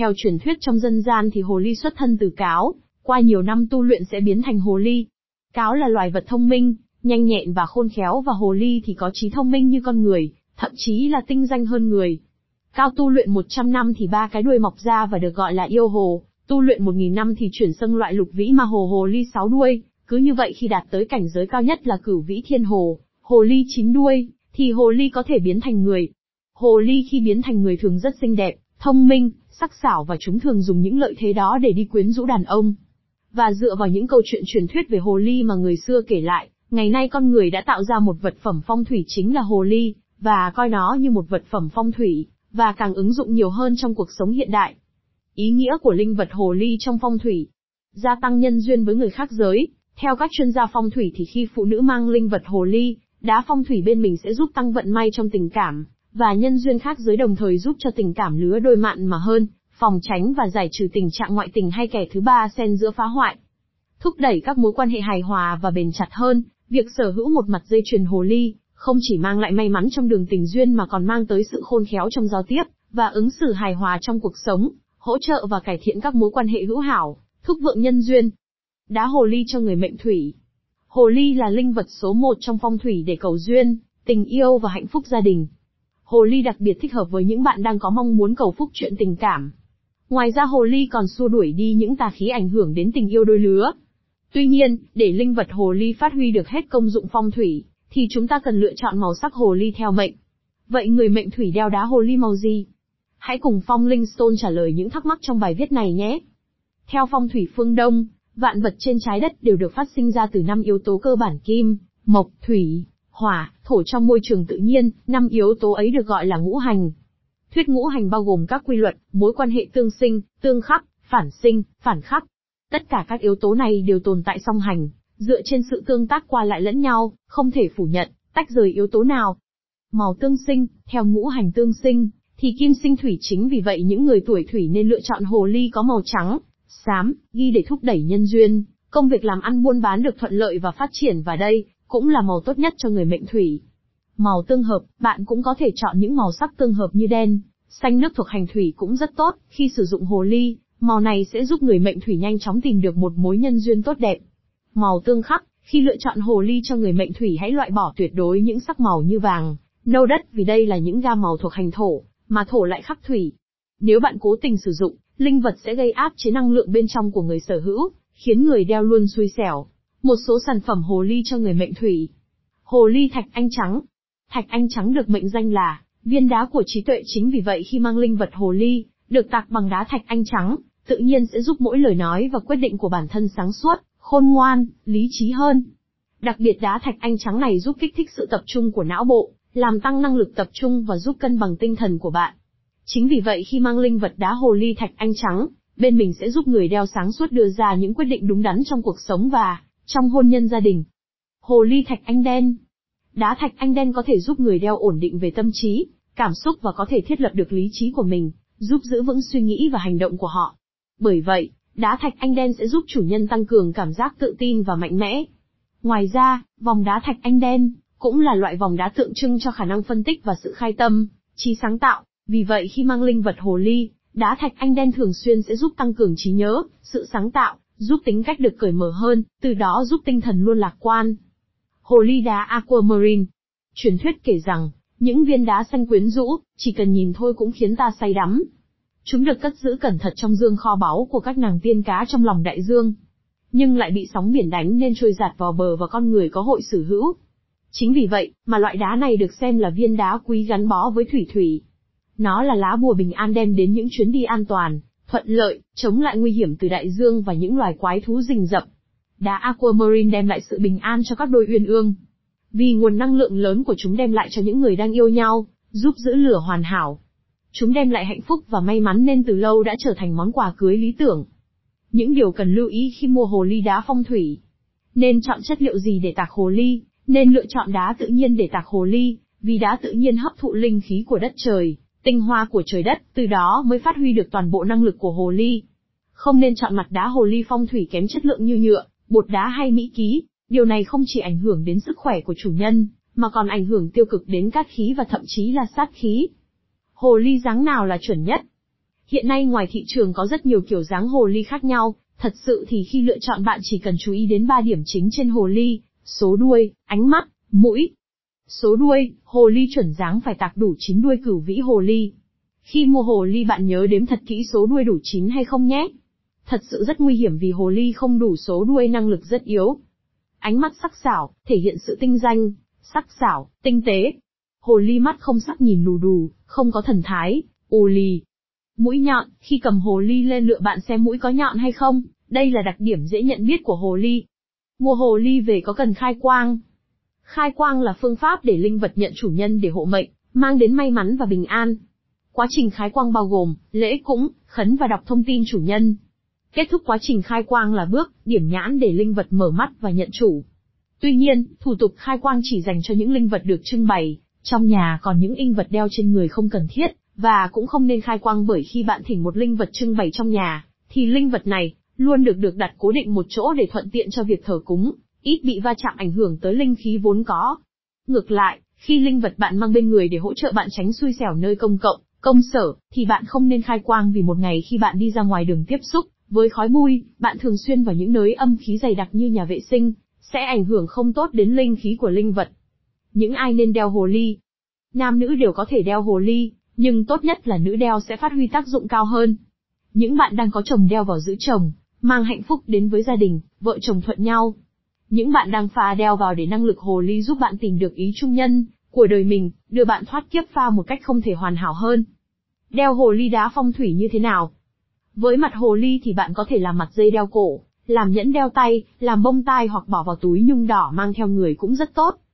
Theo truyền thuyết trong dân gian thì hồ ly xuất thân từ cáo, qua nhiều năm tu luyện sẽ biến thành hồ ly. Cáo là loài vật thông minh, nhanh nhẹn và khôn khéo và hồ ly thì có trí thông minh như con người, thậm chí là tinh danh hơn người. Cao tu luyện 100 năm thì ba cái đuôi mọc ra và được gọi là yêu hồ, tu luyện 1.000 năm thì chuyển sang loại lục vĩ mà hồ hồ ly sáu đuôi, cứ như vậy khi đạt tới cảnh giới cao nhất là cửu vĩ thiên hồ, hồ ly chín đuôi, thì hồ ly có thể biến thành người. Hồ ly khi biến thành người thường rất xinh đẹp, thông minh, sắc sảo và chúng thường dùng những lợi thế đó để đi quyến rũ đàn ông. Và dựa vào những câu chuyện truyền thuyết về hồ ly mà người xưa kể lại, ngày nay con người đã tạo ra một vật phẩm phong thủy chính là hồ ly, và coi nó như một vật phẩm phong thủy, và càng ứng dụng nhiều hơn trong cuộc sống hiện đại. Ý nghĩa của linh vật hồ ly trong phong thủy Gia tăng nhân duyên với người khác giới, theo các chuyên gia phong thủy thì khi phụ nữ mang linh vật hồ ly, đá phong thủy bên mình sẽ giúp tăng vận may trong tình cảm, và nhân duyên khác giới đồng thời giúp cho tình cảm lứa đôi mặn mà hơn, phòng tránh và giải trừ tình trạng ngoại tình hay kẻ thứ ba xen giữa phá hoại. Thúc đẩy các mối quan hệ hài hòa và bền chặt hơn, việc sở hữu một mặt dây chuyền hồ ly, không chỉ mang lại may mắn trong đường tình duyên mà còn mang tới sự khôn khéo trong giao tiếp, và ứng xử hài hòa trong cuộc sống, hỗ trợ và cải thiện các mối quan hệ hữu hảo, thúc vượng nhân duyên. Đá hồ ly cho người mệnh thủy. Hồ ly là linh vật số một trong phong thủy để cầu duyên, tình yêu và hạnh phúc gia đình. Hồ ly đặc biệt thích hợp với những bạn đang có mong muốn cầu phúc chuyện tình cảm. Ngoài ra hồ ly còn xua đuổi đi những tà khí ảnh hưởng đến tình yêu đôi lứa. Tuy nhiên, để linh vật hồ ly phát huy được hết công dụng phong thủy, thì chúng ta cần lựa chọn màu sắc hồ ly theo mệnh. Vậy người mệnh thủy đeo đá hồ ly màu gì? Hãy cùng Phong Linh Stone trả lời những thắc mắc trong bài viết này nhé. Theo phong thủy phương Đông, vạn vật trên trái đất đều được phát sinh ra từ năm yếu tố cơ bản kim, mộc, thủy, hỏa, thổ trong môi trường tự nhiên, năm yếu tố ấy được gọi là ngũ hành. Thuyết ngũ hành bao gồm các quy luật, mối quan hệ tương sinh, tương khắc, phản sinh, phản khắc. Tất cả các yếu tố này đều tồn tại song hành, dựa trên sự tương tác qua lại lẫn nhau, không thể phủ nhận, tách rời yếu tố nào. Màu tương sinh, theo ngũ hành tương sinh, thì kim sinh thủy chính vì vậy những người tuổi thủy nên lựa chọn hồ ly có màu trắng, xám, ghi để thúc đẩy nhân duyên, công việc làm ăn buôn bán được thuận lợi và phát triển và đây, cũng là màu tốt nhất cho người mệnh thủy. Màu tương hợp, bạn cũng có thể chọn những màu sắc tương hợp như đen, xanh nước thuộc hành thủy cũng rất tốt, khi sử dụng hồ ly, màu này sẽ giúp người mệnh thủy nhanh chóng tìm được một mối nhân duyên tốt đẹp. Màu tương khắc, khi lựa chọn hồ ly cho người mệnh thủy hãy loại bỏ tuyệt đối những sắc màu như vàng, nâu đất vì đây là những gam màu thuộc hành thổ, mà thổ lại khắc thủy. Nếu bạn cố tình sử dụng, linh vật sẽ gây áp chế năng lượng bên trong của người sở hữu, khiến người đeo luôn xui xẻo. Một số sản phẩm hồ ly cho người mệnh thủy. Hồ ly thạch anh trắng. Thạch anh trắng được mệnh danh là viên đá của trí tuệ chính vì vậy khi mang linh vật hồ ly, được tạc bằng đá thạch anh trắng, tự nhiên sẽ giúp mỗi lời nói và quyết định của bản thân sáng suốt, khôn ngoan, lý trí hơn. Đặc biệt đá thạch anh trắng này giúp kích thích sự tập trung của não bộ, làm tăng năng lực tập trung và giúp cân bằng tinh thần của bạn. Chính vì vậy khi mang linh vật đá hồ ly thạch anh trắng, bên mình sẽ giúp người đeo sáng suốt đưa ra những quyết định đúng đắn trong cuộc sống và trong hôn nhân gia đình. Hồ ly thạch anh đen Đá thạch anh đen có thể giúp người đeo ổn định về tâm trí, cảm xúc và có thể thiết lập được lý trí của mình, giúp giữ vững suy nghĩ và hành động của họ. Bởi vậy, đá thạch anh đen sẽ giúp chủ nhân tăng cường cảm giác tự tin và mạnh mẽ. Ngoài ra, vòng đá thạch anh đen cũng là loại vòng đá tượng trưng cho khả năng phân tích và sự khai tâm, trí sáng tạo. Vì vậy khi mang linh vật hồ ly, đá thạch anh đen thường xuyên sẽ giúp tăng cường trí nhớ, sự sáng tạo, giúp tính cách được cởi mở hơn, từ đó giúp tinh thần luôn lạc quan. Hồ ly đá aquamarine. Truyền thuyết kể rằng, những viên đá xanh quyến rũ, chỉ cần nhìn thôi cũng khiến ta say đắm. Chúng được cất giữ cẩn thận trong dương kho báu của các nàng tiên cá trong lòng đại dương. Nhưng lại bị sóng biển đánh nên trôi giạt vào bờ và con người có hội sở hữu. Chính vì vậy, mà loại đá này được xem là viên đá quý gắn bó với thủy thủy. Nó là lá bùa bình an đem đến những chuyến đi an toàn, thuận lợi, chống lại nguy hiểm từ đại dương và những loài quái thú rình rập. Đá aquamarine đem lại sự bình an cho các đôi uyên ương. Vì nguồn năng lượng lớn của chúng đem lại cho những người đang yêu nhau, giúp giữ lửa hoàn hảo. Chúng đem lại hạnh phúc và may mắn nên từ lâu đã trở thành món quà cưới lý tưởng. Những điều cần lưu ý khi mua hồ ly đá phong thủy. Nên chọn chất liệu gì để tạc hồ ly? Nên lựa chọn đá tự nhiên để tạc hồ ly, vì đá tự nhiên hấp thụ linh khí của đất trời, tinh hoa của trời đất, từ đó mới phát huy được toàn bộ năng lực của hồ ly. Không nên chọn mặt đá hồ ly phong thủy kém chất lượng như nhựa, bột đá hay mỹ ký, điều này không chỉ ảnh hưởng đến sức khỏe của chủ nhân, mà còn ảnh hưởng tiêu cực đến cát khí và thậm chí là sát khí. Hồ ly dáng nào là chuẩn nhất? Hiện nay ngoài thị trường có rất nhiều kiểu dáng hồ ly khác nhau, thật sự thì khi lựa chọn bạn chỉ cần chú ý đến 3 điểm chính trên hồ ly, số đuôi, ánh mắt, mũi. Số đuôi, hồ ly chuẩn dáng phải tạc đủ 9 đuôi cửu vĩ hồ ly. Khi mua hồ ly bạn nhớ đếm thật kỹ số đuôi đủ 9 hay không nhé. Thật sự rất nguy hiểm vì hồ ly không đủ số đuôi năng lực rất yếu. Ánh mắt sắc sảo, thể hiện sự tinh danh, sắc sảo, tinh tế. Hồ ly mắt không sắc nhìn lù đù, không có thần thái, ù lì. Mũi nhọn, khi cầm hồ ly lên lựa bạn xem mũi có nhọn hay không, đây là đặc điểm dễ nhận biết của hồ ly. Mua hồ ly về có cần khai quang. Khai quang là phương pháp để linh vật nhận chủ nhân để hộ mệnh, mang đến may mắn và bình an. Quá trình khai quang bao gồm, lễ cúng, khấn và đọc thông tin chủ nhân. Kết thúc quá trình khai quang là bước, điểm nhãn để linh vật mở mắt và nhận chủ. Tuy nhiên, thủ tục khai quang chỉ dành cho những linh vật được trưng bày, trong nhà còn những linh vật đeo trên người không cần thiết, và cũng không nên khai quang bởi khi bạn thỉnh một linh vật trưng bày trong nhà, thì linh vật này, luôn được được đặt cố định một chỗ để thuận tiện cho việc thờ cúng, ít bị va chạm ảnh hưởng tới linh khí vốn có. Ngược lại, khi linh vật bạn mang bên người để hỗ trợ bạn tránh xui xẻo nơi công cộng, công sở, thì bạn không nên khai quang vì một ngày khi bạn đi ra ngoài đường tiếp xúc với khói bụi, bạn thường xuyên vào những nơi âm khí dày đặc như nhà vệ sinh, sẽ ảnh hưởng không tốt đến linh khí của linh vật. Những ai nên đeo hồ ly? Nam nữ đều có thể đeo hồ ly, nhưng tốt nhất là nữ đeo sẽ phát huy tác dụng cao hơn. Những bạn đang có chồng đeo vào giữ chồng, mang hạnh phúc đến với gia đình, vợ chồng thuận nhau. Những bạn đang pha đeo vào để năng lực hồ ly giúp bạn tìm được ý trung nhân của đời mình, đưa bạn thoát kiếp pha một cách không thể hoàn hảo hơn. Đeo hồ ly đá phong thủy như thế nào? Với mặt hồ ly thì bạn có thể làm mặt dây đeo cổ, làm nhẫn đeo tay, làm bông tai hoặc bỏ vào túi nhung đỏ mang theo người cũng rất tốt.